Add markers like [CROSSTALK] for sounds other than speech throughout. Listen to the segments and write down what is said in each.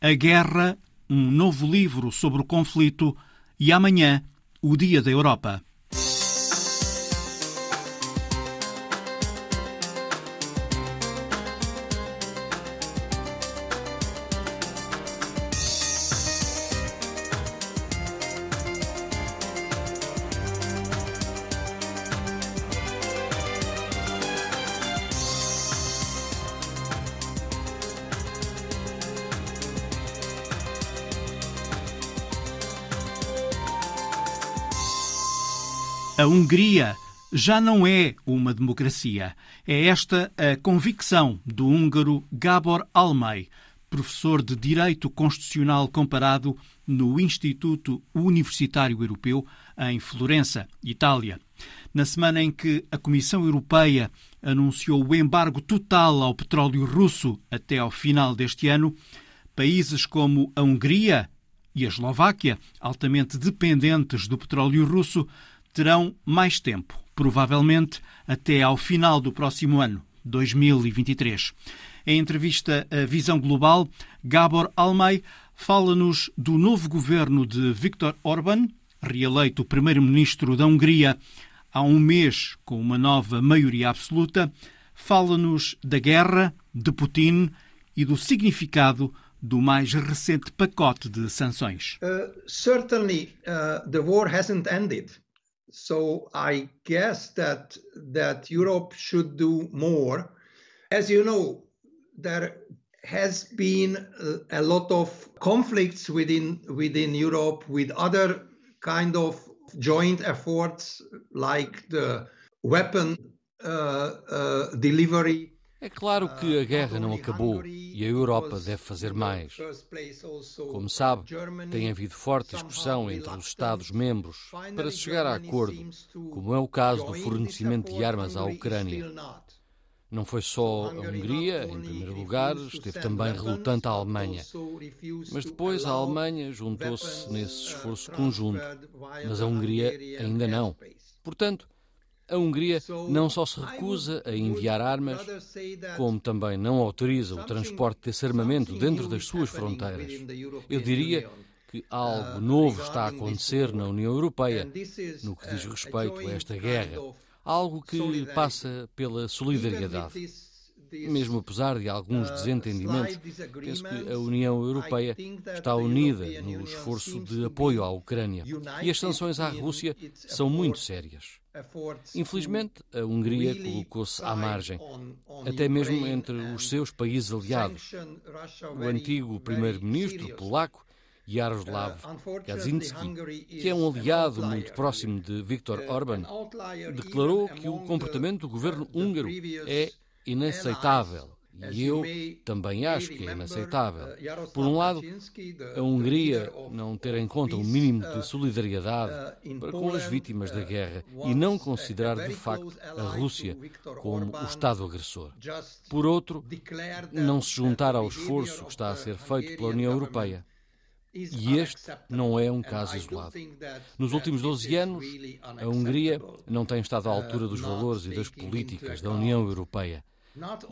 A Guerra, um novo livro sobre o conflito e amanhã, o Dia da Europa. A Hungria já não é uma democracia. É esta a convicção do húngaro Gábor Almay, professor de Direito Constitucional Comparado no Instituto Universitário Europeu, em Florença, Itália. Na semana em que a Comissão Europeia anunciou o embargo total ao petróleo russo até ao final deste ano, países como a Hungria e a Eslováquia, altamente dependentes do petróleo russo, terão mais tempo, provavelmente até ao final do próximo ano, 2023. Em entrevista à Visão Global, Gabor Almay fala-nos do novo governo de Viktor Orban, reeleito primeiro-ministro da Hungria há um mês com uma nova maioria absoluta, fala-nos da guerra, de Putin e do significado do mais recente pacote de sanções. Uh, certainly, uh, the war hasn't ended. So I guess that that Europe should do more. As you know, there has been a lot of conflicts within within Europe with other kind of joint efforts like the weapon uh, uh, delivery É claro que a guerra não acabou e a Europa deve fazer mais. Como sabe, tem havido forte discussão entre os Estados-membros para se chegar a acordo, como é o caso do fornecimento de armas à Ucrânia. Não foi só a Hungria, em primeiro lugar, esteve também relutante a Alemanha. Mas depois a Alemanha juntou-se nesse esforço conjunto, mas a Hungria ainda não. Portanto, a Hungria não só se recusa a enviar armas, como também não autoriza o transporte desse armamento dentro das suas fronteiras. Eu diria que algo novo está a acontecer na União Europeia no que diz respeito a esta guerra. Algo que passa pela solidariedade. Mesmo apesar de alguns desentendimentos, penso que a União Europeia está unida no esforço de apoio à Ucrânia. E as sanções à Rússia são muito sérias. Infelizmente, a Hungria colocou-se à margem, até mesmo entre os seus países aliados. O antigo primeiro-ministro polaco, Jaroslav Kaczynski, que é um aliado muito próximo de Viktor Orban, declarou que o comportamento do governo húngaro é inaceitável e eu também acho que é inaceitável. Por um lado, a Hungria não ter em conta um mínimo de solidariedade para com as vítimas da guerra e não considerar de facto a Rússia como o Estado agressor. Por outro, não se juntar ao esforço que está a ser feito pela União Europeia. E este não é um caso isolado. Nos últimos 12 anos, a Hungria não tem estado à altura dos valores e das políticas da União Europeia.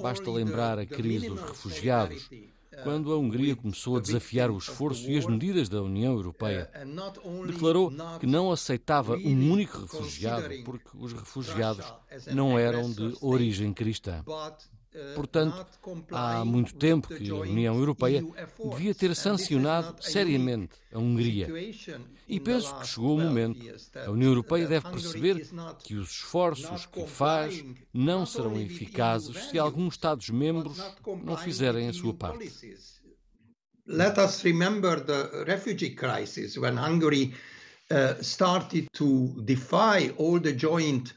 Basta lembrar a crise dos refugiados, quando a Hungria começou a desafiar o esforço e as medidas da União Europeia. Declarou que não aceitava um único refugiado porque os refugiados não eram de origem cristã. Portanto, há muito tempo que a União Europeia devia ter sancionado seriamente a Hungria. E penso que chegou o momento. A União Europeia deve perceber que os esforços que faz não serão eficazes se alguns Estados-membros não fizerem a sua parte. Let us remember the refugee crisis when Hungary uh, started to defy all the joint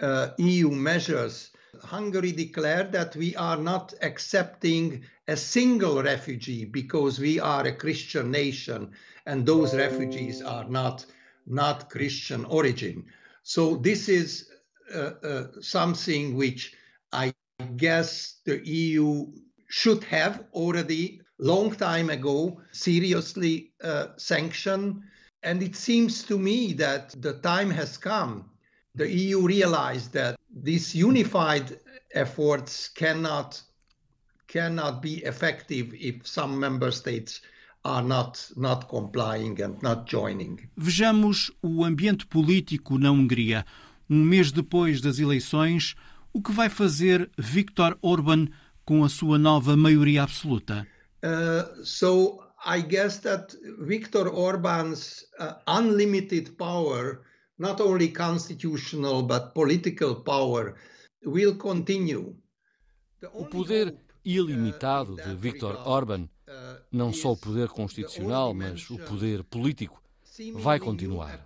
uh, EU measures Hungary declared that we are not accepting a single refugee because we are a Christian nation and those refugees are not, not Christian origin. So this is uh, uh, something which I guess the EU should have already long time ago seriously uh, sanctioned. And it seems to me that the time has come. The EU realized that these unified efforts cannot cannot be effective if some member states are not, not complying and not joining. Vejamos o ambiente político na Hungria. Um mês depois das eleições, o que vai fazer Viktor Orban com a sua nova maioria absoluta? Uh, so I guess that Viktor Orban's uh, unlimited power, not only constitutional but political power, will continue. O poder ilimitado de Viktor Orban, não só o poder constitucional, mas o poder político, vai continuar.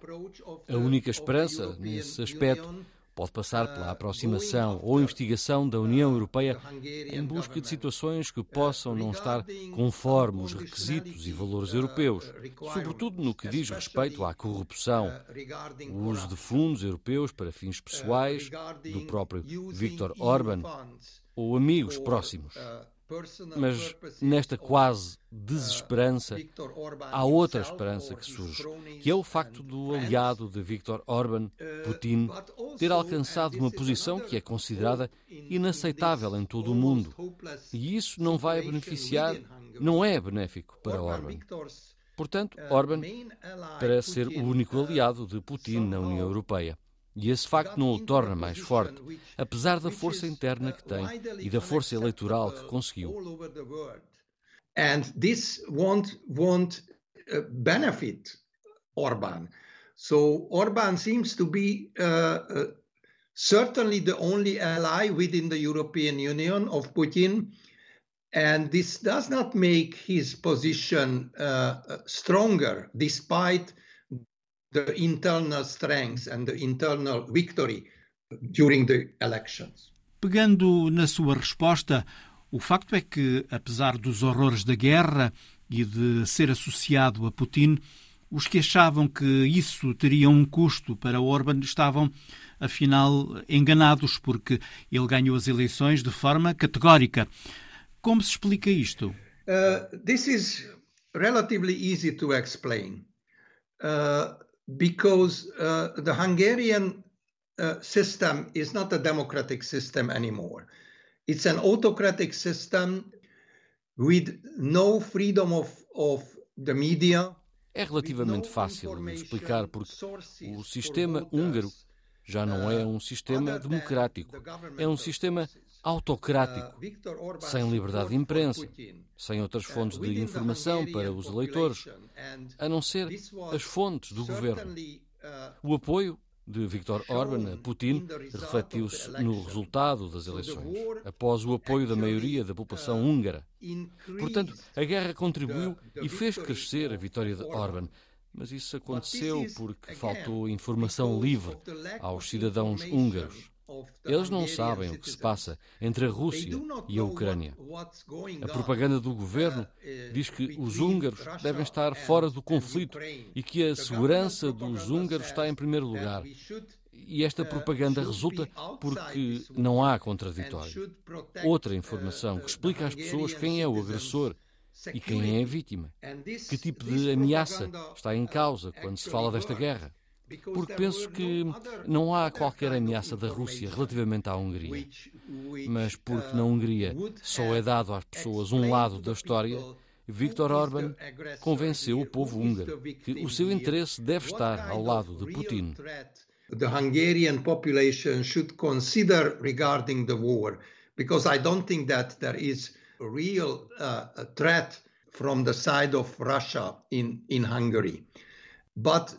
A única esperança nesse aspecto pode passar pela aproximação ou investigação da União Europeia em busca de situações que possam não estar conforme os requisitos e valores europeus, sobretudo no que diz respeito à corrupção, o uso de fundos europeus para fins pessoais do próprio Viktor Orban ou amigos próximos. Mas nesta quase desesperança, há outra esperança que surge, que é o facto do aliado de Viktor Orban, Putin, ter alcançado uma posição que é considerada inaceitável em todo o mundo. E isso não vai beneficiar, não é benéfico para Orban. Portanto, Orban parece ser o único aliado de Putin na União Europeia. E esse facto não o torna mais forte, apesar da força interna que tem e da força eleitoral que conseguiu. And this won't, won't uh, benefit Orban. So Orban seems to be uh, uh, certainly the only ally within the European Union of Putin. And this does not make his position uh, stronger, despite the internal strength and the internal victory during the elections. Pegando na sua resposta, o facto é que, apesar dos horrores da guerra e de ser associado a Putin, os que achavam que isso teria um custo para Orban estavam, afinal, enganados, porque ele ganhou as eleições de forma categórica. Como se explica isto? Uh, this is relatively easy to explain. Uh, because uh, the Hungarian uh, system is not a democratic system anymore. It's an autocratic system with no freedom of, of the media. É relativamente fácil de explicar porque o sistema húngaro já não é um sistema democrático, é um sistema autocrático, sem liberdade de imprensa, sem outras fontes de informação para os eleitores, a não ser as fontes do governo. O apoio de Viktor Orban a Putin refletiu-se no resultado das eleições, após o apoio da maioria da população húngara. Portanto, a guerra contribuiu e fez crescer a vitória de Orban, mas isso aconteceu porque faltou informação livre aos cidadãos húngaros. Eles não sabem o que se passa entre a Rússia e a Ucrânia. A propaganda do governo diz que os húngaros devem estar fora do conflito e que a segurança dos húngaros está em primeiro lugar. E esta propaganda resulta porque não há contraditório. Outra informação que explica às pessoas quem é o agressor e quem é a vítima. Que tipo de ameaça está em causa quando se fala desta guerra? Porque penso que não há qualquer ameaça da Rússia relativamente à Hungria. Mas porque na Hungria só é dado às pessoas um lado da história, Viktor Orban convenceu o povo húngaro que o seu interesse deve estar ao lado de Putin. The Hungarian population should consider regarding the war, because I don't think that there is a real uh, threat from the side of Russia in, in Hungary. But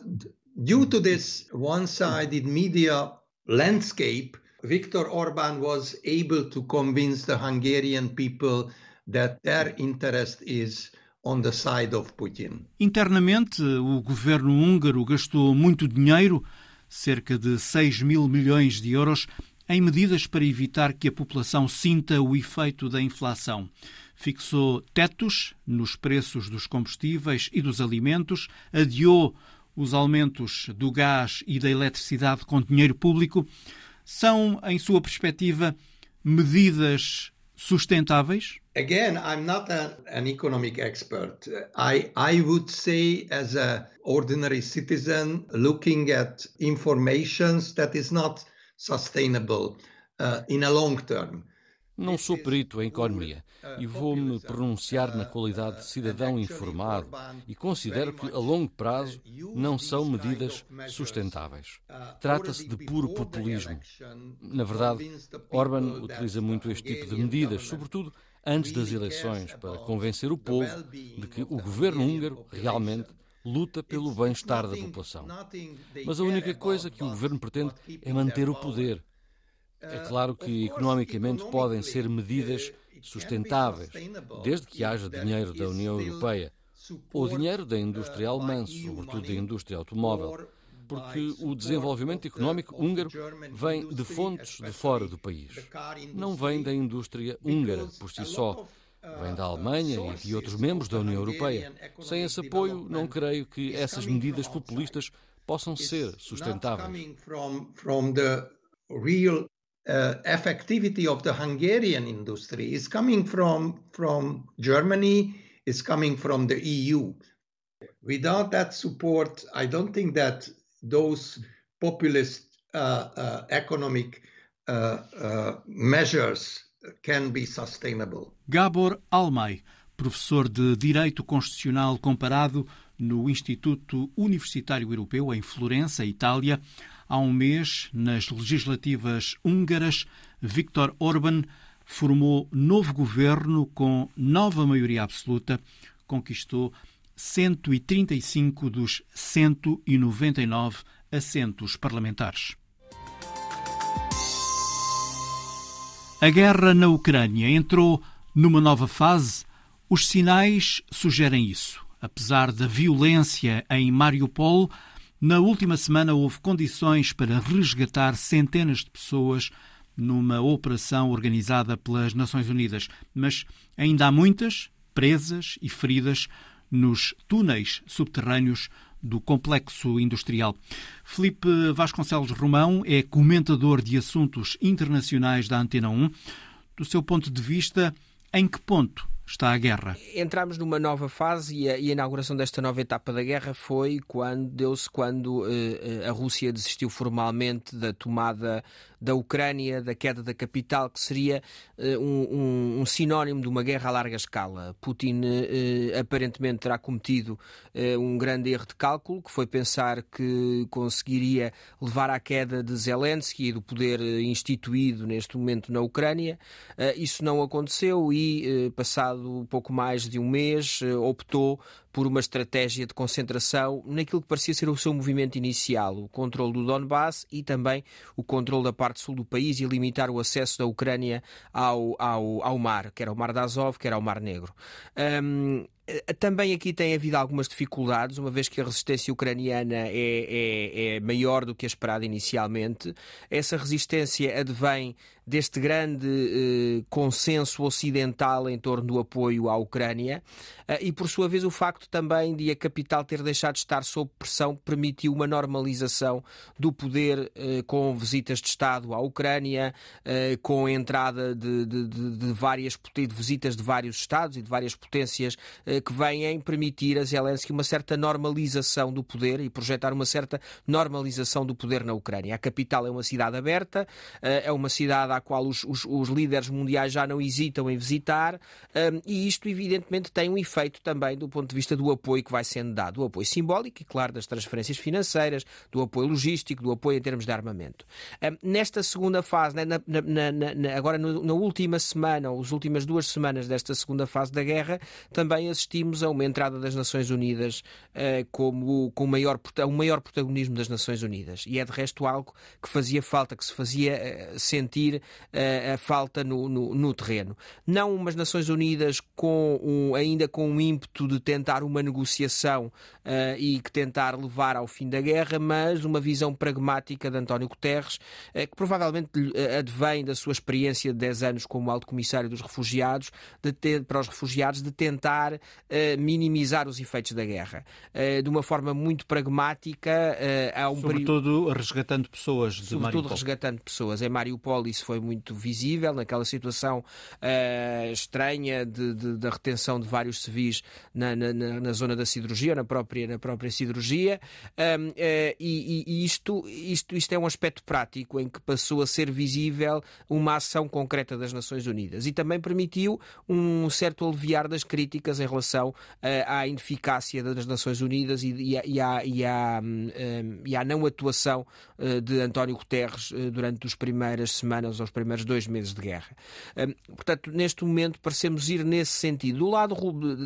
due to this one-sided media landscape, Viktor Orban was able to convince the Hungarian people that their interest is on the side of Putin. Internamente, o governo húngaro gastou muito dinheiro, cerca de 6 mil milhões de euros, em medidas para evitar que a população sinta o efeito da inflação. Fixou tetos nos preços dos combustíveis e dos alimentos, adiou os aumentos do gás e da eletricidade com dinheiro público. São, em sua perspectiva, medidas sustentáveis? Again, I'm not a, an economic expert. I, I would say, as an ordinary citizen, looking at information that is not sustainable uh, in a long term. Não sou perito em economia e vou-me pronunciar na qualidade de cidadão informado e considero que, a longo prazo, não são medidas sustentáveis. Trata-se de puro populismo. Na verdade, Orban utiliza muito este tipo de medidas, sobretudo antes das eleições, para convencer o povo de que o governo húngaro realmente luta pelo bem-estar da população. Mas a única coisa que o governo pretende é manter o poder é claro que economicamente podem ser medidas sustentáveis, desde que haja dinheiro da União Europeia ou dinheiro da indústria alemã, sobretudo da indústria automóvel, porque o desenvolvimento económico húngaro vem de fontes de fora do país. Não vem da indústria húngara por si só. Vem da Alemanha e de outros membros da União Europeia. Sem esse apoio, não creio que essas medidas populistas possam ser sustentáveis uh, effectivity of the Hungarian industry is coming from, from Germany, is coming from the EU. Without that support, I don't think that those populist uh, uh, economic uh, uh, measures can be sustainable. Gabor Almay, professor de Direito Constitucional Comparado no Instituto Universitário Europeu em Florença, Itália, Há um mês, nas legislativas húngaras, Viktor Orban formou novo governo com nova maioria absoluta, conquistou 135 dos 199 assentos parlamentares. A guerra na Ucrânia entrou numa nova fase. Os sinais sugerem isso. Apesar da violência em Mariupol, na última semana houve condições para resgatar centenas de pessoas numa operação organizada pelas Nações Unidas, mas ainda há muitas presas e feridas nos túneis subterrâneos do complexo industrial. Felipe Vasconcelos Romão é comentador de assuntos internacionais da Antena 1. Do seu ponto de vista, em que ponto está a guerra. Entramos numa nova fase e a, e a inauguração desta nova etapa da guerra foi quando deu-se quando uh, a Rússia desistiu formalmente da tomada da Ucrânia, da queda da capital, que seria uh, um, um, sinónimo de uma guerra a larga escala. Putin aparentemente terá cometido um grande erro de cálculo, que foi pensar que conseguiria levar à queda de Zelensky e do poder instituído neste momento na Ucrânia. isso não aconteceu e, passado passado pouco mais de um mês, eh, optou por uma estratégia de concentração naquilo que parecia ser o seu movimento inicial, o controle do Donbass e também o controle da parte sul do país e limitar o acesso da Ucrânia ao, ao, ao mar, quer ao Mar de Azov, quer ao Mar Negro. Um, eh, também aqui tem havido algumas dificuldades, uma vez que a resistência ucraniana é, é, é, maior do que a esperada inicialmente. Essa resistência advém deste grande eh, consenso ocidental em torno do apoio à Ucrânia eh, e, por sua vez, o facto também de a capital ter deixado de estar sob pressão permitiu uma normalização do poder eh, com visitas de Estado à Ucrânia, eh, com a entrada de, de, de, de várias de visitas de vários Estados e de várias potências que vêm permitir a Zelensky uma certa normalização do poder e projetar uma certa normalização do poder na Ucrânia. A capital é uma cidade aberta, é uma cidade à qual os, os, os líderes mundiais já não hesitam em visitar e isto, evidentemente, tem um efeito também do ponto de vista do apoio que vai sendo dado. O apoio simbólico e, claro, das transferências financeiras, do apoio logístico, do apoio em termos de armamento. Nesta segunda fase, né, na, na, na, agora na última semana, ou as últimas duas semanas desta segunda fase da guerra, também assistimos a uma entrada das Nações Unidas uh, como com maior, o maior protagonismo das Nações Unidas. E é de resto algo que fazia falta, que se fazia uh, sentir uh, a falta no, no, no, terreno. Não umas Nações Unidas com um, ainda com um ímpeto de tentar uma negociação e que tentar levar ao fim da guerra, mas uma visão pragmática de António Guterres, que provavelmente advém da sua experiência de 10 anos como Alto Comissário dos Refugiados, de ter, para os refugiados, de tentar minimizar os efeitos da guerra. de uma forma muito pragmática, há um Sobretudo período... resgatando pessoas de Sobretudo Mariupol. resgatando pessoas. Em Mariupol isso foi muito visível, naquela situação uh, estranha de, de, da retenção de vários civis na, na, na, zona da siderurgia, na própria, na própria siderurgia. Um, uh, e, e isto, isto, isto é um aspecto prático em que passou a ser visível uma ação concreta das Nações Unidas e também permitiu um certo aliviar das críticas em relação uh, à ineficácia das Nações Unidas e, e, e, à, e, à, um, e à não atuação de António Guterres durante as primeiras semanas ou os primeiros dois meses de guerra. Um, portanto, neste momento parecemos ir nesse sentido. Do lado,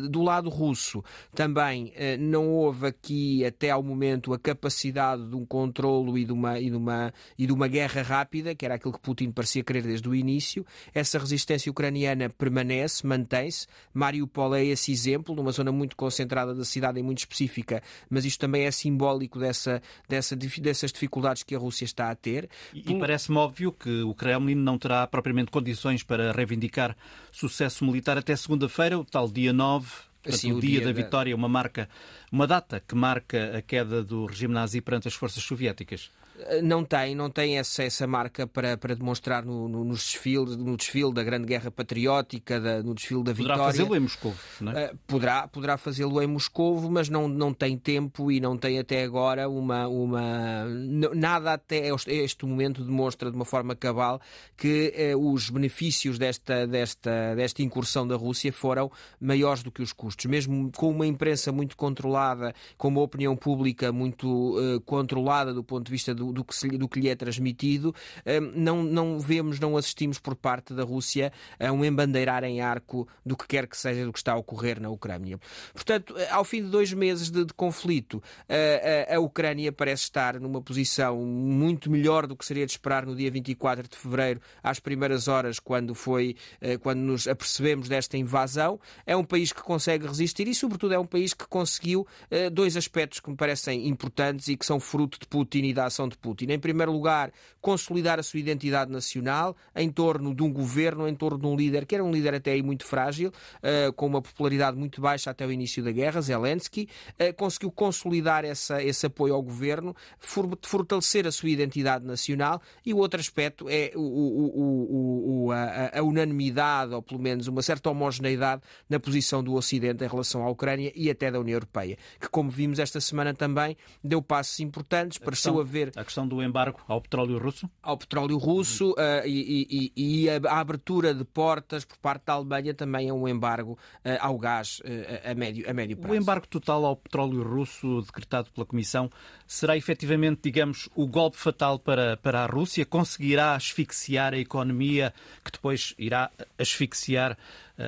do lado russo também não houve aqui até ao momento a capacidade de um controlo e de uma, e de uma, e de uma guerra rápida, que era aquilo que Putin parecia querer desde o início. Essa resistência ucraniana permanece, mantém-se. Mariupol é esse exemplo, numa zona muito concentrada da cidade e muito específica, mas isto também é simbólico dessa, dessa, dessas dificuldades que a Rússia está a ter. E, e parece-me óbvio que o Kremlin não terá propriamente condições para reivindicar sucesso militar até segunda-feira, o tal dia 9, Portanto, o, dia, dia da vitória, uma marca, uma data que marca a queda do regime nazi perante as forças soviéticas. Eh, não tem, não tem essa, essa marca para, para demonstrar no, no, no, desfile, no desfile da Grande Guerra Patriótica, da, no desfile da Vitória. Poderá fazê-lo em Moscou, não é? Uh, poderá poderá fazê-lo em Moscou, mas não, não tem tempo e não tem até agora uma. uma nada até este momento demonstra de uma forma cabal que uh, os benefícios desta, desta, desta incursão da Rússia foram maiores do que os custos. Mesmo com uma imprensa muito controlada, com uma opinião pública muito uh, controlada do ponto de vista do do, que, se, do que lhe é transmitido, hum, não, não vemos, não assistimos por parte da Rússia a um embandeirar em arco do que quer que seja do que está a ocorrer na Ucrânia. Portanto, ao fim de dois meses de, de conflito, a, a, a Ucrânia parece estar numa posição muito melhor do que seria de esperar no dia 24 de fevereiro, às primeiras horas, quando foi eh, quando nos apercebemos desta invasão. É um país que consegue resistir e, sobretudo, é um país que conseguiu eh, dois aspectos que me parecem importantes e que são fruto de Putin e da ação de Putin. Em primeiro lugar, consolidar a sua identidade nacional em torno de um governo, em torno de um líder que era um líder até aí muito frágil, uh, com uma popularidade muito baixa até o início da guerra, Zelensky, uh, conseguiu consolidar essa, esse apoio ao governo, for, fortalecer a sua identidade nacional e o outro aspecto é o, o, o, a, a unanimidade, ou pelo menos uma certa homogeneidade na posição do Ocidente em relação à Ucrânia e até da União Europeia, que, como vimos esta semana também, deu passos importantes, pareceu haver a questão do embargo ao petróleo russo? Ao petróleo russo uh, e, e, e, a abertura de portas por parte da Alemanha também é um embargo uh, ao gás uh, a, médio, a médio prazo. O embargo total ao petróleo russo decretado pela Comissão será efetivamente, digamos, o golpe fatal para, para a Rússia? Conseguirá asfixiar a economia que depois irá asfixiar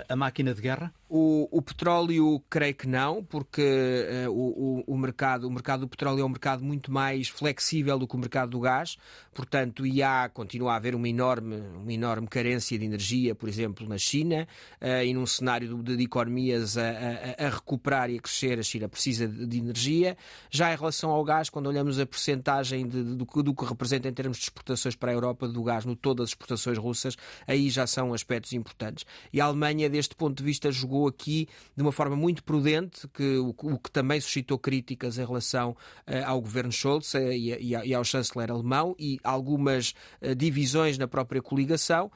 a máquina de guerra? O, o petróleo, creio que não, porque uh, o, o, mercado, o mercado do petróleo é um mercado muito mais flexível do que o mercado do gás, portanto, e há, continua a haver uma enorme, uma enorme carência de energia, por exemplo, na China, uh, e num cenário de, de economias a, a, a, recuperar e a crescer, a China precisa de, de, energia. Já em relação ao gás, quando olhamos a percentagem de, do, do, que representa em termos de exportações para a Europa do gás no todas as exportações russas, aí já são aspectos importantes. E a Alemanha, deste ponto de vista, jogou aqui de uma forma muito prudente, que, o, o que também suscitou críticas em relação uh, ao governo Scholz uh, e, e, ao chanceler alemão e algumas uh, divisões na própria coligação,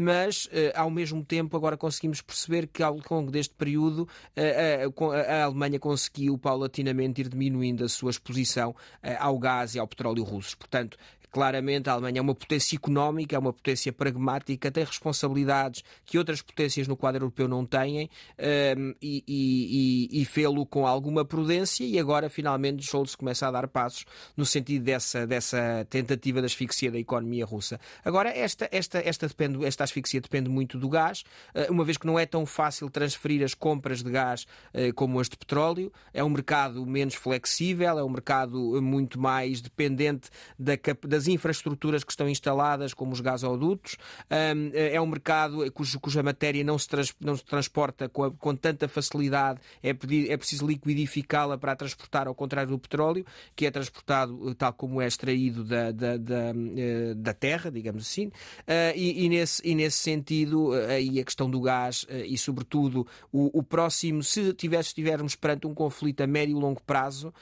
mas ao mesmo tempo agora conseguimos perceber que ao longo deste período a Alemanha conseguiu paulatinamente ir diminuindo a sua exposição ao gás e ao petróleo russos. Portanto, Claramente, a Alemanha é uma potência económica, é uma potência pragmática, tem responsabilidades que outras potências no quadro europeu não têm um, e, e, e, fê-lo com alguma prudência. E agora, finalmente, Scholz começa a dar passos no sentido dessa, dessa tentativa de asfixia da economia russa. Agora, esta, esta, esta, depende, esta asfixia depende muito do gás, uh, uma vez que não é tão fácil transferir as compras de gás uh, como as de petróleo. É um mercado menos flexível, é um mercado muito mais dependente da, da das infraestruturas que estão instaladas, como os gasodutos. É um mercado cuja matéria não se, trans, não se transporta com, com tanta facilidade, é, é preciso liquidificá-la para a transportar, ao contrário do petróleo, que é transportado tal como é extraído da, da, da, da terra, digamos assim, e, e, nesse, e nesse sentido, aí a questão do gás e, sobretudo, o, o próximo, se tiver, estivermos perante um conflito a médio e longo prazo,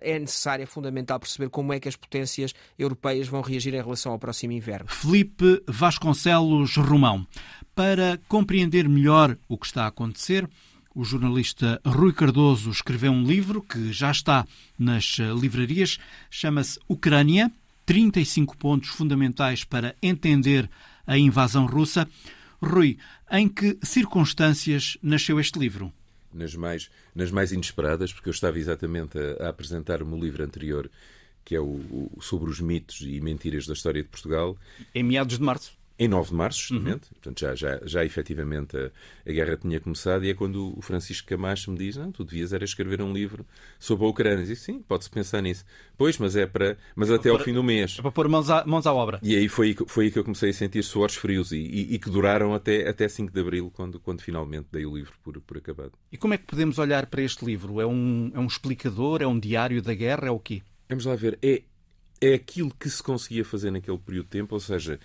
é necessário, é fundamental perceber como é que as potências europeias vão reagir em relação ao próximo inverno. Felipe Vasconcelos Romão. Para compreender melhor o que está a acontecer, o jornalista Rui Cardoso escreveu um livro que já está nas livrarias, chama-se Ucrânia 35 pontos fundamentais para entender a invasão russa. Rui, em que circunstâncias nasceu este livro? Nas mais, nas mais inesperadas, porque eu estava exatamente a, a apresentar o meu livro anterior, que é o, o, sobre os mitos e mentiras da história de Portugal. Em meados de março. Em 9 de março, justamente. Uhum. Portanto, já, já, já efetivamente a, a, guerra tinha começado e é quando o Francisco Camacho me diz não, tu devias era escrever um livro sobre a Ucrânia. E sim, pode-se pensar nisso. Pois, mas é para... Mas até ao fim do mês. É para pôr mãos à, mãos à obra. E aí foi, foi aí que eu comecei a sentir suores frios e, e, e, que duraram até, até 5 de Abril, quando, quando finalmente dei o livro por, por acabado. E como é que podemos olhar para este livro? É um, é um explicador? É um diário da guerra? É o quê? Vamos lá ver. É, é aquilo que se conseguia fazer naquele período de tempo, ou seja,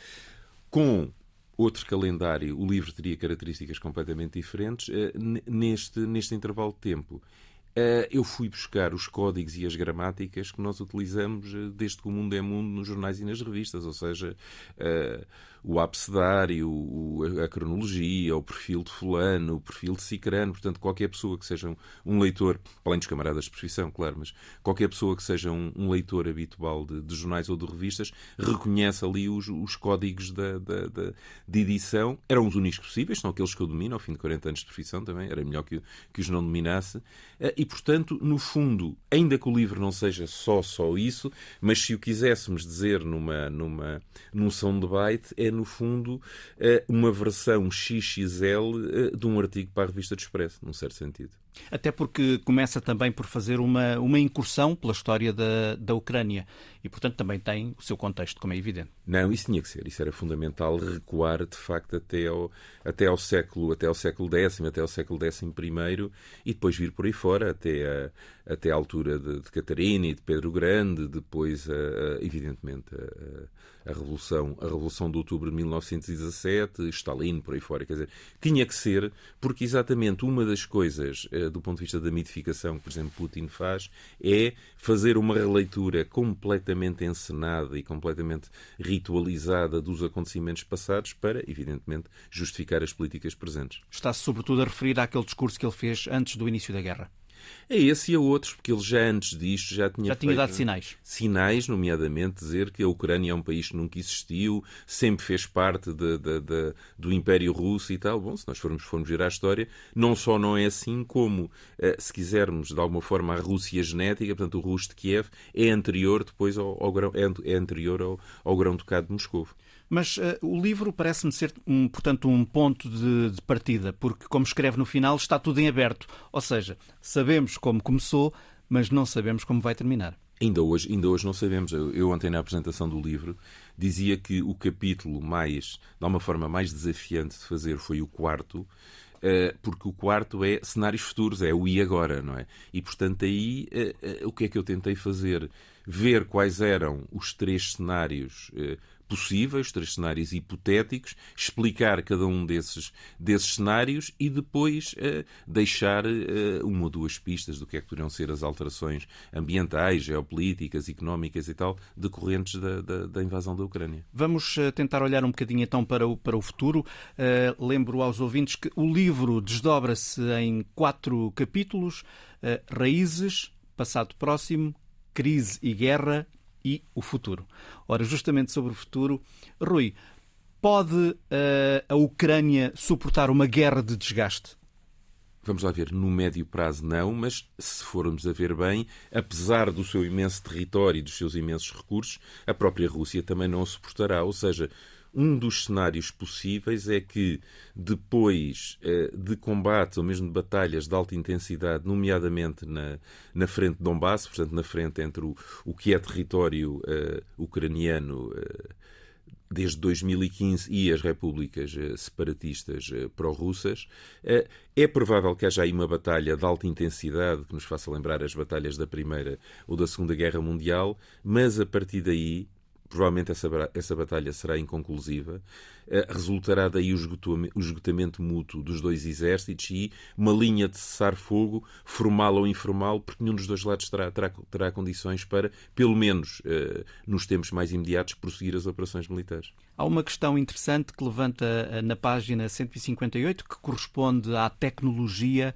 com outro calendário, o livro teria características completamente diferentes uh, neste, neste intervalo de tempo. Uh, eu fui buscar os códigos e as gramáticas que nós utilizamos uh, desde que o mundo é mundo nos jornais e nas revistas, ou seja, o abecedário, a cronologia, o perfil de fulano, o perfil de cicrano, portanto, qualquer pessoa que seja um, leitor, além dos camaradas de profissão, claro, mas qualquer pessoa que seja um, um leitor habitual de, de, jornais ou de revistas, reconhece ali os, os códigos da, da, da, de edição. Eram os únicos possíveis, são aqueles que eu domino, ao fim de 40 anos de profissão também, era melhor que, que os não dominasse. Eh, e, portanto, no fundo, ainda que o livro não seja só, só isso, mas se o quiséssemos dizer numa, numa, num soundbite, é no fundo, eh, uma versão XXL eh, de um artigo para a revista do Expresso, num certo sentido. Até porque começa também por fazer uma, uma incursão pela história da, da Ucrânia e, portanto, também tem o seu contexto, como é evidente. Não, isso tinha que ser. Isso era fundamental recuar, de facto, até ao, até ao século até ao século X, até ao século XI e depois vir por aí fora até a, até a altura de, de Catarina e de Pedro Grande, depois, a, a, evidentemente, a, a, Revolução, a Revolução de Outubro de 1917, Stalin, por aí fora. Quer dizer, tinha que ser, porque exatamente uma das coisas eh, do ponto de vista da mitificação que, por exemplo, Putin faz, é fazer uma releitura completamente encenada e completamente ritualizada dos acontecimentos passados para, evidentemente, justificar as políticas presentes. Está-se, sobretudo, a referir àquele discurso que ele fez antes do início da guerra a esse e a outros, porque ele já antes disto já tinha, já tinha dado sinais. Sinais, nomeadamente dizer que a Ucrânia é um país que nunca existiu, sempre fez parte de, de, de, do Império Russo e tal. Bom, se nós formos, formos ver a história, não só não é assim, como, eh, se quisermos, de alguma forma, a Rússia genética, portanto, o russo de Kiev, é anterior depois ao, ao é, é anterior ao, ao grão-ducado de Moscou. Mas uh, o livro parece-me ser, um, portanto, um ponto de, de, partida, porque, como escreve no final, está tudo em aberto. Ou seja, sabemos como começou, mas não sabemos como vai terminar. Ainda hoje, ainda hoje não sabemos. Eu, eu ontem, na apresentação do livro, dizia que o capítulo mais, de uma forma mais desafiante de fazer foi o quarto, eh, porque o quarto é cenários futuros, é o e agora, não é? E portanto aí eh, o que é que eu tentei fazer? Ver quais eram os três cenários possíveis, três cenários hipotéticos, explicar cada um desses, desses cenários e depois uh, deixar uh, uma ou duas pistas do que é que poderiam ser as alterações ambientais, geopolíticas, económicas e tal, decorrentes da, da, da invasão da Ucrânia. Vamos uh, tentar olhar um bocadinho então para o, para o futuro. lembro aos ouvintes que o livro desdobra-se em quatro capítulos: Raízes, Passado Próximo, Crise e Guerra e o futuro. Ora, justamente sobre o futuro, Rui, pode uh, a Ucrânia suportar uma guerra de desgaste? Vamos lá ver, no médio prazo não, mas se formos a ver bem, apesar do seu imenso território e dos seus imensos recursos, a própria Rússia também não suportará. Ou seja, um dos cenários possíveis é que, depois eh, de combates ou mesmo de batalhas de alta intensidade, nomeadamente na, na frente de Donbass, portanto, na frente entre o, o que é território uh, ucraniano uh, desde 2015 e as repúblicas separatistas pró-russas. É provável que haja aí uma batalha de alta intensidade que nos faça lembrar as batalhas da Primeira ou da Segunda Guerra Mundial, mas a partir daí provavelmente essa, essa batalha será inconclusiva, uh, resultará daí o esgotamento, o esgotamento, mútuo dos dois exércitos e uma linha de cessar-fogo, formal ou informal, porque nenhum dos dois lados terá, terá, terá condições para, pelo menos uh, nos tempos mais imediatos, prosseguir as operações militares. Há uma questão interessante que levanta eh, na página 158, que corresponde à tecnologia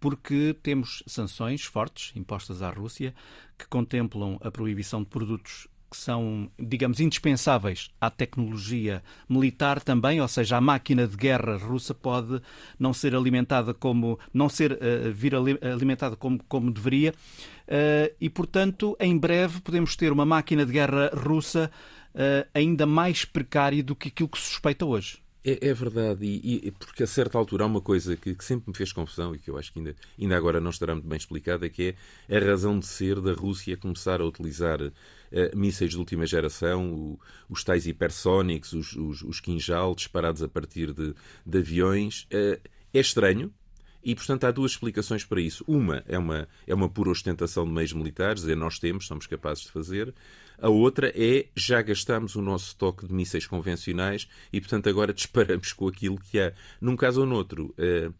porque temos sanções fortes impostas à Rússia que contemplam a proibição de produtos que são, digamos, indispensáveis à tecnologia militar também, ou seja, a máquina de guerra russa pode não ser alimentada como não ser uh, vir alimentada como, como deveria uh, e, portanto, em breve podemos ter uma máquina de guerra russa uh, ainda mais precária do que aquilo que se suspeita hoje. É, é, verdade, e, e, porque a certa altura há uma coisa que, que, sempre me fez confusão e que eu acho que ainda, ainda agora não estará muito bem explicada, que é a razão de ser da Rússia começar a utilizar uh, mísseis de última geração, o, os tais hipersónicos, os, os, os disparados a partir de, de aviões. Uh, é estranho, e, portanto, há duas explicações para isso. Uma é uma, é uma pura ostentação de meios militares, é nós temos, somos capazes de fazer. A outra é já gastamos o nosso estoque de mísseis convencionais e, portanto, agora disparamos com aquilo que há. Num caso ou noutro, uh,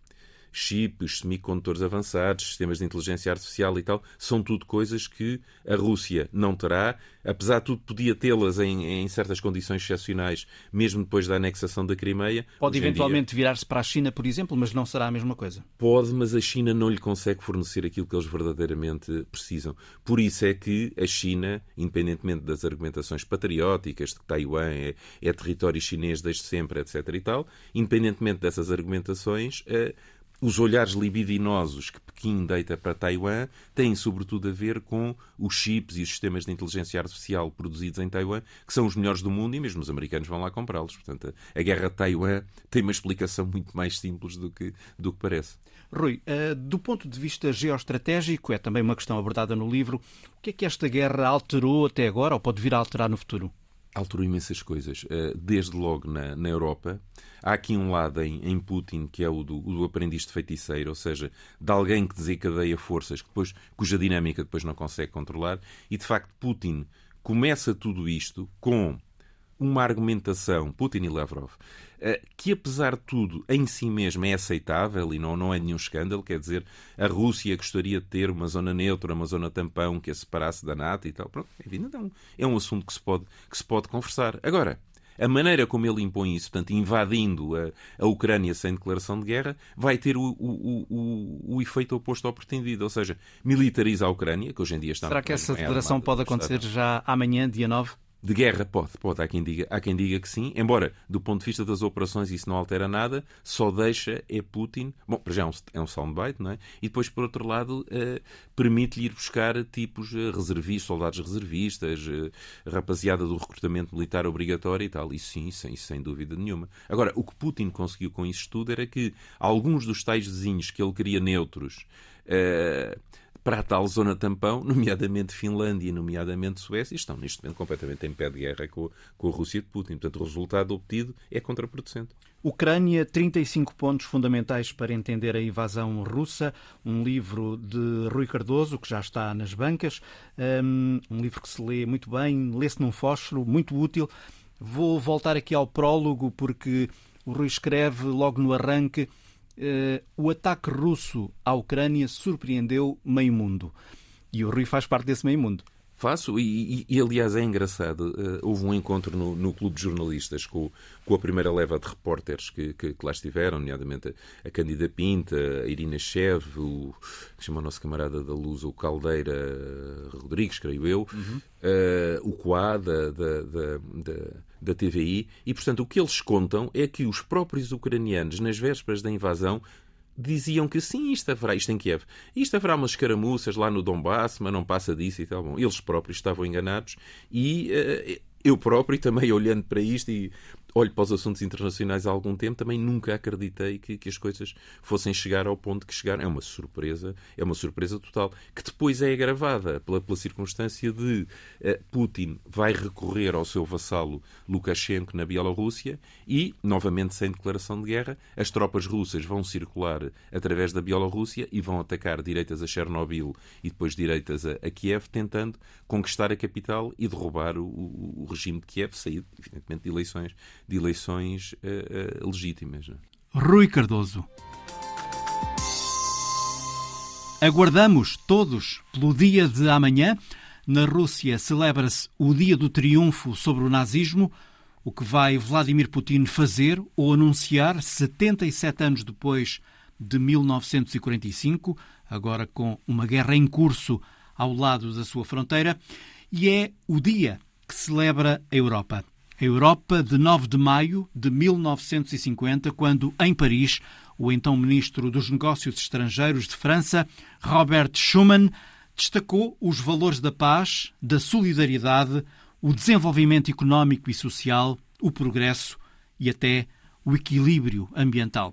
chips, semicondutores avançados, sistemas de inteligência artificial e tal, são tudo coisas que a Rússia não terá. Apesar de tudo, podia tê-las em, em, certas condições excepcionais, mesmo depois da anexação da Crimeia. Pode eventualmente dia... virar-se para a China, por exemplo, mas não será a mesma coisa. Pode, mas a China não lhe consegue fornecer aquilo que eles verdadeiramente precisam. Por isso é que a China, independentemente das argumentações patrióticas de que Taiwan é, é território chinês desde sempre, etc. e tal, independentemente dessas argumentações, eh, os olhares libidinosos que Pequim deita para Taiwan têm sobretudo a ver com os chips e os sistemas de inteligência artificial produzidos em Taiwan, que são os melhores do mundo e mesmo os americanos vão lá comprá-los. Portanto, a guerra de Taiwan tem uma explicação muito mais simples do que, do que parece. Rui, eh, do ponto de vista geoestratégico, é também uma questão abordada no livro, o que é que esta guerra alterou até agora ou pode vir a alterar no futuro? Alterou imensas coisas. Eh, desde logo na, na Europa, Há aqui um lado em, em Putin que é o do, o do, aprendiz de feiticeiro, ou seja, de alguém que desencadeia forças que depois, cuja dinâmica depois não consegue controlar. E de facto, Putin começa tudo isto com uma argumentação, Putin e Lavrov, eh, que apesar de tudo em si mesmo é aceitável e não, não é nenhum escândalo, quer dizer, a Rússia gostaria de ter uma zona neutra, uma zona tampão que a separasse da NATO e tal. Pronto, enfim, então, é um assunto que se pode, que se pode conversar. Agora, a maneira como ele impõe isso, portanto, invadindo a, a Ucrânia sem declaração de guerra, vai ter o, o, o, o, efeito oposto ao pretendido, ou seja, militariza a Ucrânia, que hoje em dia está... Será que essa declaração pode acontecer já amanhã, dia 9? De guerra pode, pode, há quem, diga, há quem diga que sim, embora do ponto de vista das operações isso não altera nada, só deixa é Putin, bom, para já é um, é um soundbite, não é? E depois, por outro lado, uh, permite-lhe ir buscar tipos uh, reservistas, soldados reservistas, uh, rapaziada do recrutamento militar obrigatório e tal. Isso sim, sem, sem dúvida nenhuma. Agora, o que Putin conseguiu com isso tudo era que alguns dos tais vizinhos que ele queria neutros. Uh, para a tal zona tampão, nomeadamente Finlândia, nomeadamente Suécia, estão neste momento completamente em pé de guerra com, com a Rússia de Putin. Portanto, o resultado obtido é contraproducente. Ucrânia, 35 pontos fundamentais para entender a invasão russa, um livro de Rui Cardoso, que já está nas bancas, um livro que se lê muito bem, lê-se num fósforo, muito útil. Vou voltar aqui ao prólogo, porque o Rui escreve logo no arranque uh, o ataque russo à Ucrânia surpreendeu meio mundo. E o Rui faz parte desse meio mundo. Faço, e, e, e, aliás é engraçado. Uh, houve um encontro no, no Clube de Jornalistas com, com a primeira leva de repórteres que, que, que lá estiveram, nomeadamente a, a Cândida Pinta, a Irina Chev, o que chama o nosso camarada da Luz, o Caldeira Rodrigues, creio eu, uhum. uh, o Coá da, da, da, da TVI, e portanto o que eles contam é que os próprios ucranianos, nas vésperas da invasão, diziam que sim, isto haverá, isto em Kiev, isto haverá umas escaramuças lá no Donbass, mas não passa disso e tal. Bom, eles próprios estavam enganados e uh, eu próprio também [LAUGHS] olhando para isto e olho para os assuntos internacionais há algum tempo, também nunca acreditei que, que, as coisas fossem chegar ao ponto que chegaram. É uma surpresa, é uma surpresa total, que depois é agravada pela, pela circunstância de uh, Putin vai recorrer ao seu vassalo Lukashenko na Bielorrússia e, novamente sem declaração de guerra, as tropas russas vão circular através da Bielorrússia e vão atacar direitas a Chernobyl e depois direitas a, a Kiev, tentando conquistar a capital e derrubar o, o, o regime de Kiev, saído, evidentemente, de eleições de eleições uh, uh, legítimas. Né? Rui Cardoso. Aguardamos todos pelo dia de amanhã. Na Rússia celebra-se o dia do triunfo sobre o nazismo. O que vai Vladimir Putin fazer ou anunciar 77 anos depois de 1945, agora com uma guerra em curso ao lado da sua fronteira, e é o dia que celebra a Europa. A Europa de 9 de maio de 1950, quando, em Paris, o então ministro dos Negócios Estrangeiros de França, Robert Schuman, destacou os valores da paz, da solidariedade, o desenvolvimento económico e social, o progresso e até o equilíbrio ambiental.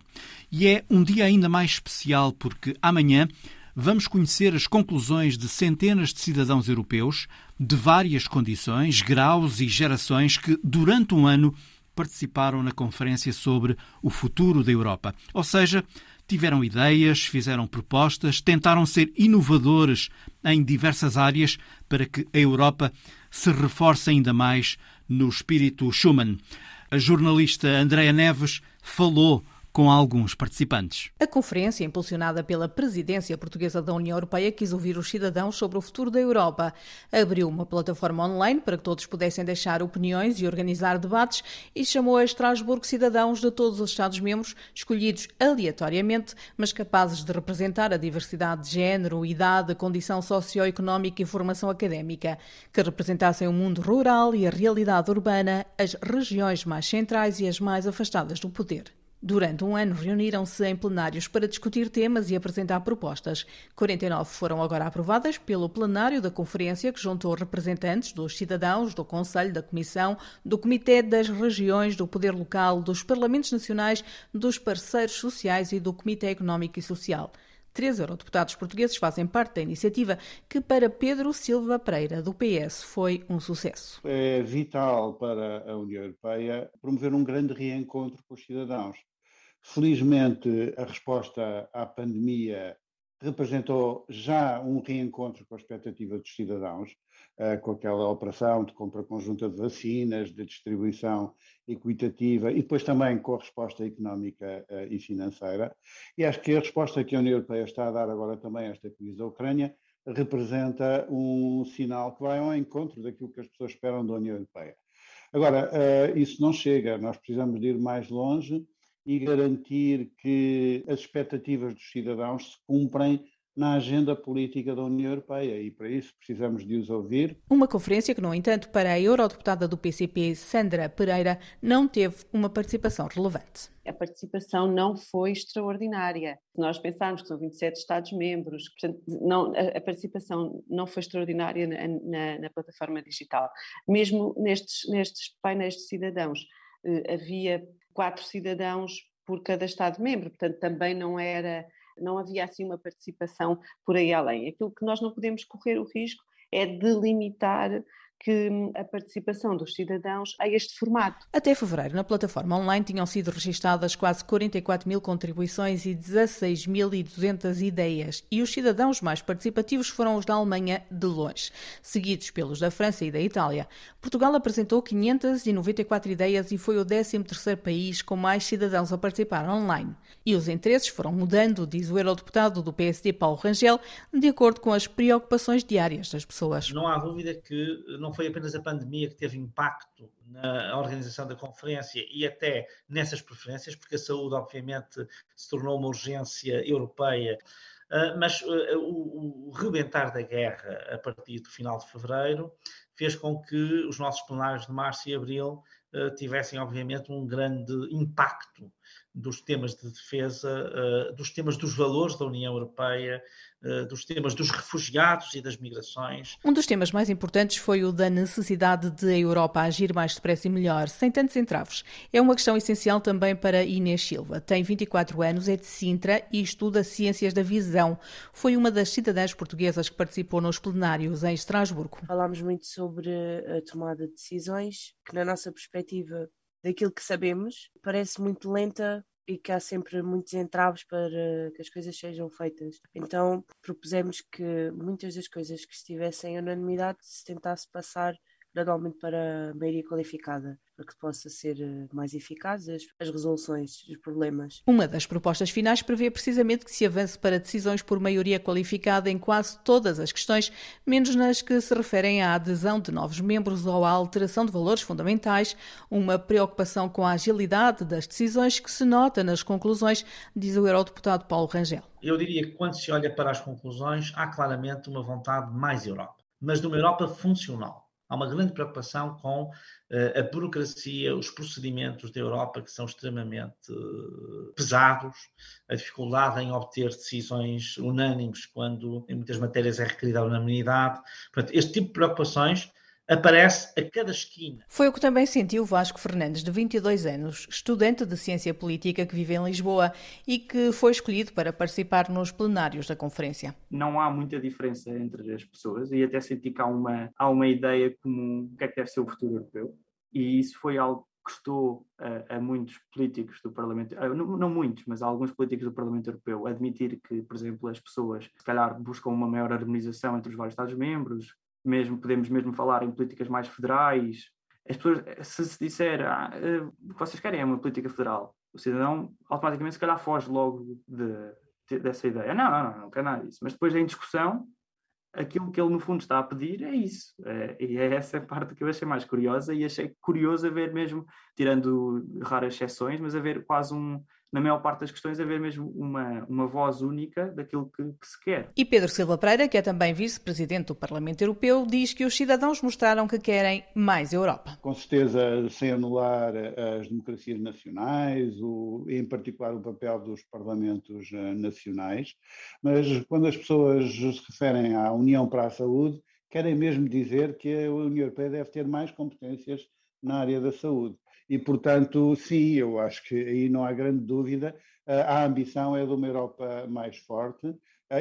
E é um dia ainda mais especial porque amanhã vamos conhecer as conclusões de centenas de cidadãos europeus de várias condições, graus e gerações que, durante um ano, participaram na conferência sobre o futuro da Europa. Ou seja, tiveram ideias, fizeram propostas, tentaram ser inovadores em diversas áreas para que a Europa se reforce ainda mais no espírito Schuman. A jornalista Andrea Neves falou com alguns participantes. A conferência, impulsionada pela presidência portuguesa da União Europeia, quis ouvir os cidadãos sobre o futuro da Europa. Abriu uma plataforma online para que todos pudessem deixar opiniões e organizar debates e chamou a Estrasburgo cidadãos de todos os Estados-membros, escolhidos aleatoriamente, mas capazes de representar a diversidade de género, idade, condição socioeconómica e formação académica, que representassem o mundo rural e a realidade urbana, as regiões mais centrais e as mais afastadas do poder. Durante um ano reuniram-se em plenários para discutir temas e apresentar propostas. 49 foram agora aprovadas pelo plenário da conferência, que juntou representantes dos cidadãos, do Conselho, da Comissão, do Comitê das Regiões, do Poder Local, dos Parlamentos Nacionais, dos parceiros sociais e do Comitê Económico e Social. Três eurodeputados portugueses fazem parte da iniciativa, que para Pedro Silva Pereira, do PS, foi um sucesso. É vital para a União Europeia promover um grande reencontro com os cidadãos. Felizmente, a resposta à pandemia representou já um reencontro com a expectativa dos cidadãos, com aquela operação de compra conjunta de vacinas, de distribuição equitativa e depois também com a resposta económica uh, e financeira. E acho que a resposta que a União Europeia está a dar agora também a esta crise da Ucrânia representa um sinal que vai ao encontro daquilo que as pessoas esperam da União Europeia. Agora, uh, isso não chega, nós precisamos de ir mais longe e garantir que as expectativas dos cidadãos se cumprem na agenda política da União Europeia e para isso precisamos de os ouvir. Uma conferência que, no entanto, para a eurodeputada do PCP, Sandra Pereira, não teve uma participação relevante. A participação não foi extraordinária. Se nós pensarmos que são 27 Estados-membros, não, a, participação não foi extraordinária na, na, na plataforma digital. Mesmo nestes, nestes painéis de cidadãos, eh, havia quatro cidadãos por cada Estado-membro, portanto também não era, não havia assim uma participação por aí além. Aquilo que nós não podemos correr o risco é de limitar que hum, a participação dos cidadãos a este formato. Até fevereiro, na plataforma online tinham sido registadas quase 44 mil contribuições e 16.200 ideias, e os cidadãos mais participativos foram os da Alemanha de longe, seguidos pelos da França e da Itália. Portugal apresentou 594 ideias e foi o 13º país com mais cidadãos a participar online. E os interesses foram mudando, diz o eurodeputado do PSD Paulo Rangel, de acordo com as preocupações diárias das pessoas. Não há dúvida que não foi apenas a pandemia que teve impacto na organização da conferência e até nessas preferências, porque a saúde, obviamente, se tornou uma urgência europeia. Ah, mas ah, o, rebentar da guerra a partir do final de fevereiro fez com que os nossos plenários de março e abril ah, tivessem, obviamente, um grande impacto dos temas de defesa, dos temas dos valores da União Europeia, dos temas dos refugiados e das migrações. Um dos temas mais importantes foi o da necessidade de a Europa agir mais depressa e melhor, sem tantos entraves. É uma questão essencial também para Inês Silva. Tem 24 anos, é de Sintra e estuda Ciências da Visão. Foi uma das cidadãs portuguesas que participou nos plenários em Estrasburgo. Falámos muito sobre a tomada de decisões, que na nossa perspectiva daquilo que sabemos parece muito lenta e que há sempre muitos entraves para que as coisas sejam feitas. Então propusemos que muitas das coisas que estivessem em unanimidade se tentasse passar gradualmente para a maioria qualificada, para que possa ser eh, mais eficazes as resoluções dos problemas. Uma das propostas finais prevê precisamente que se avance para decisões por maioria qualificada em quase todas as questões, menos nas que se referem à adesão de novos membros ou à alteração de valores fundamentais, uma preocupação com a agilidade das decisões que se nota nas conclusões, diz o eurodeputado Paulo Rangel. Eu diria que quando se olha para as conclusões, há claramente uma vontade de mais Europa, mas de uma Europa funcional Há uma grande preocupação com uh, a burocracia, os procedimentos da Europa que são extremamente uh, pesados, a dificuldade em obter decisões unânimes quando em muitas matérias é requerida a unanimidade. Portanto, este tipo de preocupações aparece a cada esquina. Foi o que também sentiu Vasco Fernandes, de 22 anos, estudante de ciência política que vive em Lisboa e que foi escolhido para participar nos plenários da conferência. Não há muita diferença entre as pessoas e até senti que há uma, há uma ideia comum do que é que deve ser o futuro europeu. E isso foi algo que custou a, a, muitos políticos do Parlamento, não, não, muitos, mas a alguns políticos do Parlamento Europeu, admitir que, por exemplo, as pessoas se calhar buscam uma maior harmonização entre os vários Estados-membros, mesmo podemos mesmo falar em políticas mais federais. As pessoas, se se disser ah, eh, o que vocês querem é uma política federal, o cidadão automaticamente se calhar foge logo de, de, dessa ideia. Não, não, não, não quer nada disso. Mas depois em discussão, aquilo que ele no fundo está a pedir é isso. É, e é essa parte que eu achei mais curiosa e achei curioso a ver mesmo, tirando raras exceções, mas a ver quase um, na maior parte das questões, haver mesmo uma, uma voz única daquilo que, que se quer. E Pedro Silva Pereira, que é também vice-presidente do Parlamento Europeu, diz que os cidadãos mostraram que querem mais Europa. Com certeza, sem anular as democracias nacionais, o, em particular o papel dos parlamentos eh, nacionais, mas quando as pessoas se referem à União para a Saúde, querem mesmo dizer que a União Europeia deve ter mais competências na área da saúde. E, portanto, sim, eu acho que aí não há grande dúvida. A ambição é de uma Europa mais forte.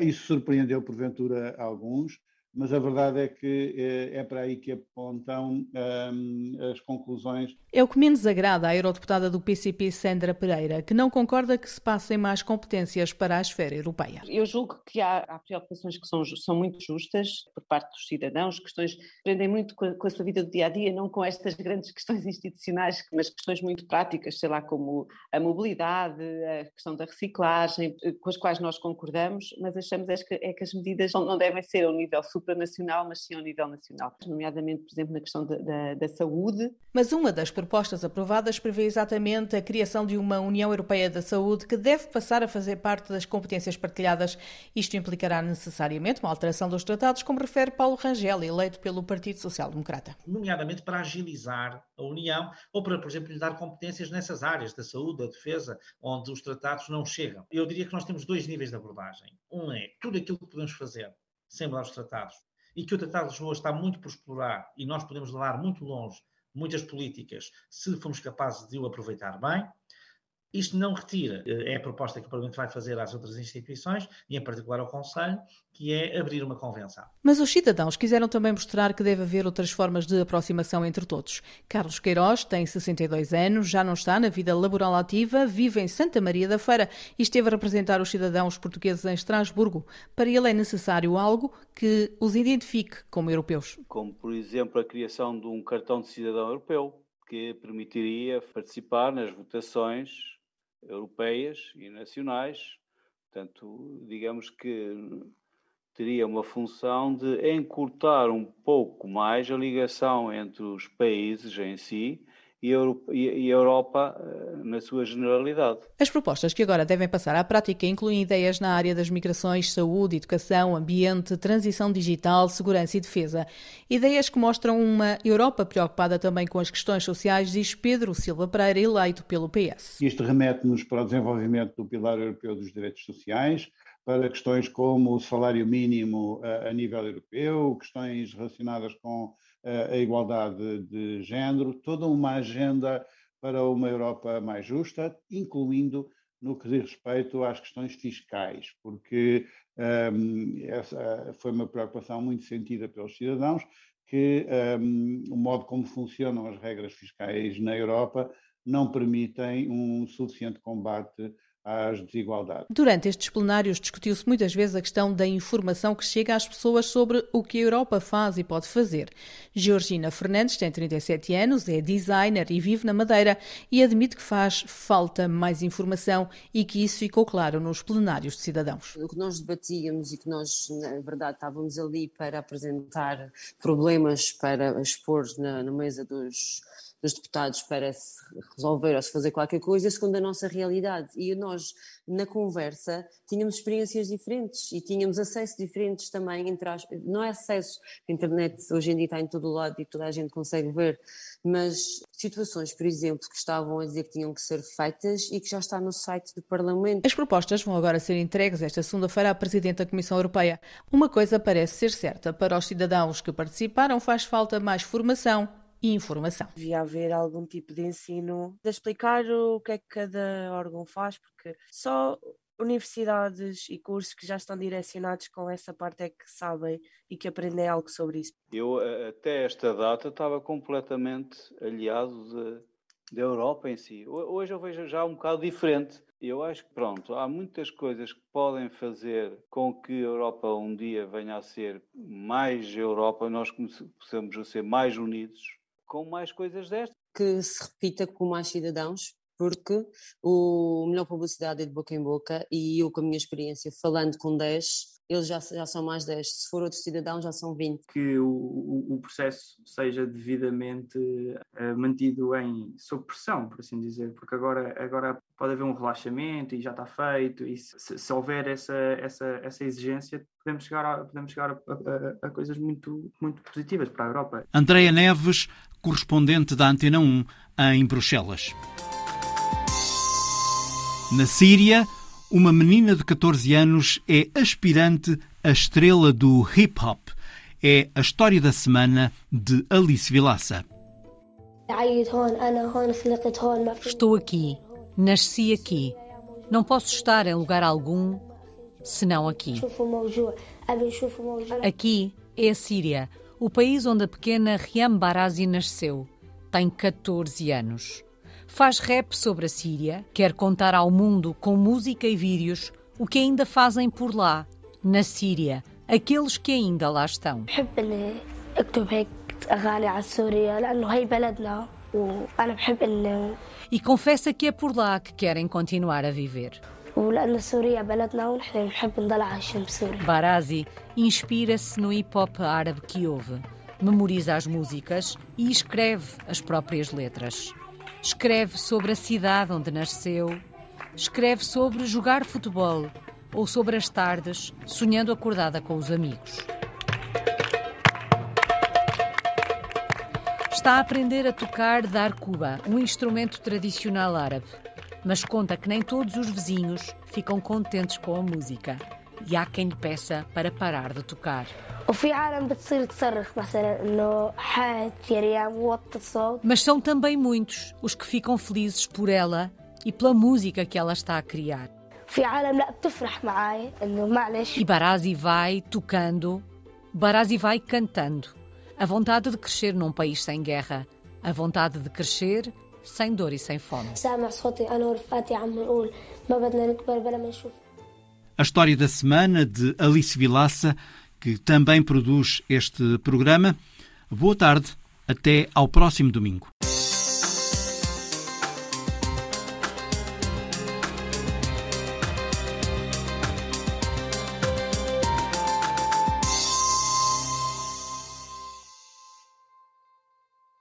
Isso surpreendeu, porventura, alguns mas a verdade é que eh, é para aí que apontam um, as conclusões. É o que menos agrada à eurodeputada do PCP, Sandra Pereira, que não concorda que se passem mais competências para a esfera europeia. Eu julgo que há, há preocupações que são, são, muito justas por parte dos cidadãos, questões que prendem muito com a, com a, sua vida do dia a dia, não com estas grandes questões institucionais, mas questões muito práticas, sei lá, como a mobilidade, a questão da reciclagem, com as quais nós concordamos, mas achamos é que, é que as medidas não devem ser ao nível super supranacional, mas sim ao nível nacional, nomeadamente, por exemplo, na questão da, da, da saúde. Mas uma das propostas aprovadas prevê exatamente a criação de uma União Europeia da Saúde que deve passar a fazer parte das competências partilhadas. Isto implicará necessariamente uma alteração dos tratados, como refere Paulo Rangel, eleito pelo Partido Social Democrata. Nomeadamente para agilizar a União ou para, por exemplo, lhe dar competências nessas áreas da saúde, da defesa, onde os tratados não chegam. Eu diria que nós temos dois níveis de abordagem. Um é tudo aquilo que podemos fazer sem mudar os tratados, e que o Tratado de Lisboa está muito por explorar e nós podemos levar muito longe muitas políticas se formos capazes de o aproveitar bem, isto não retira, eh, é a proposta que o Parlamento vai fazer às outras instituições, e em particular ao Conselho, que é abrir uma convenção. Mas os cidadãos quiseram também mostrar que deve haver outras formas de aproximação entre todos. Carlos Queiroz tem 62 anos, já não está na vida laboral ativa, vive em Santa Maria da Feira e esteve a representar os cidadãos portugueses em Estrasburgo. Para ele é necessário algo que os identifique como europeus. Como, por exemplo, a criação de um cartão de cidadão europeu, que permitiria participar nas votações europeias e nacionais. Portanto, digamos que teria uma função de encurtar um pouco mais a ligação entre os países em si e a Europa eh, na sua generalidade. As propostas que agora devem passar à prática incluem ideias na área das migrações, saúde, educação, ambiente, transição digital, segurança e defesa. Ideias que mostram uma Europa preocupada também com as questões sociais, diz Pedro Silva Pereira, eleito pelo PS. Isto remete-nos para o desenvolvimento do Pilar Europeu dos Direitos Sociais, para questões como o salário mínimo a, a nível europeu, questões relacionadas com a, igualdade de género, toda uma agenda para uma Europa mais justa, incluindo no que diz respeito às questões fiscais, porque um, essa foi uma preocupação muito sentida pelos cidadãos, que um, o modo como funcionam as regras fiscais na Europa não permitem um suficiente combate às desigualdades. Durante estes plenários discutiu-se muitas vezes a questão da informação que chega às pessoas sobre o que a Europa faz e pode fazer. Georgina Fernandes tem 37 anos, é designer e vive na Madeira e admite que faz falta mais informação e que isso ficou claro nos plenários de cidadãos. O que nós debatíamos e que nós, na verdade, estávamos ali para apresentar problemas, para expor na, na mesa dos dos deputados para se resolver ou se fazer qualquer coisa, segundo a nossa realidade. E nós, na conversa, tínhamos experiências diferentes e tínhamos acesso diferentes também, entre as, não é acesso, a internet hoje em dia está em todo o lado e toda a gente consegue ver, mas situações, por exemplo, que estavam a dizer que tinham que ser feitas e que já está no site do Parlamento. As propostas vão agora ser entregues esta segunda-feira à Presidente da Comissão Europeia. Uma coisa parece ser certa, para os cidadãos que participaram faz falta mais formação e informação. Devia haver algum tipo de ensino de explicar o que é que cada órgão faz, porque só universidades e cursos que já estão direcionados com essa parte é que sabem e que aprendem algo sobre isso. Eu, até esta data, estava completamente aliado da Europa em si. Hoje eu vejo já um bocado diferente. Eu acho que, pronto, há muitas coisas que podem fazer com que a Europa um dia venha a ser mais Europa, nós possamos ser mais unidos, com mais coisas destas. Que se repita com mais cidadãos, porque o melhor publicidade é de boca em boca e eu com a minha experiência falando com 10, eles já, já são mais 10, se for outro cidadão já são 20. Que o, o processo seja devidamente uh, mantido em sob pressão, por assim dizer, porque agora, agora pode haver um relaxamento e já está feito, e se, se houver essa, essa, essa exigência, podemos chegar, a, podemos chegar a, a, a coisas muito, muito positivas para a Europa. Andreia Neves, correspondente da Antena 1 em Bruxelas. Na Síria, uma menina de 14 anos é aspirante à estrela do hip hop. É a história da semana de Alice Vilaça. Estou aqui, nasci aqui. Não posso estar em lugar algum senão aqui. Aqui é a Síria, o país onde a pequena Riam Barazi nasceu. Tem 14 anos. Faz rap sobre a Síria, quer contar ao mundo com música e vídeos o que ainda fazem por lá, na Síria, aqueles que ainda lá estão. E confessa que é por lá que querem continuar a viver. Barazi inspira-se no hip hop árabe que ouve, memoriza as músicas e escreve as próprias letras. Escreve sobre a cidade onde nasceu, escreve sobre jogar futebol ou sobre as tardes sonhando acordada com os amigos. Está a aprender a tocar dar cuba, um instrumento tradicional árabe, mas conta que nem todos os vizinhos ficam contentes com a música e há quem lhe peça para parar de tocar. Mas são também muitos os que ficam felizes por ela e pela música que ela está a criar. E Barazi vai tocando, Barazi vai cantando. A vontade de crescer num país sem guerra, a vontade de crescer sem dor e sem fome. A história da semana de Alice Vilaça que também produz este programa. Boa tarde, até ao próximo domingo.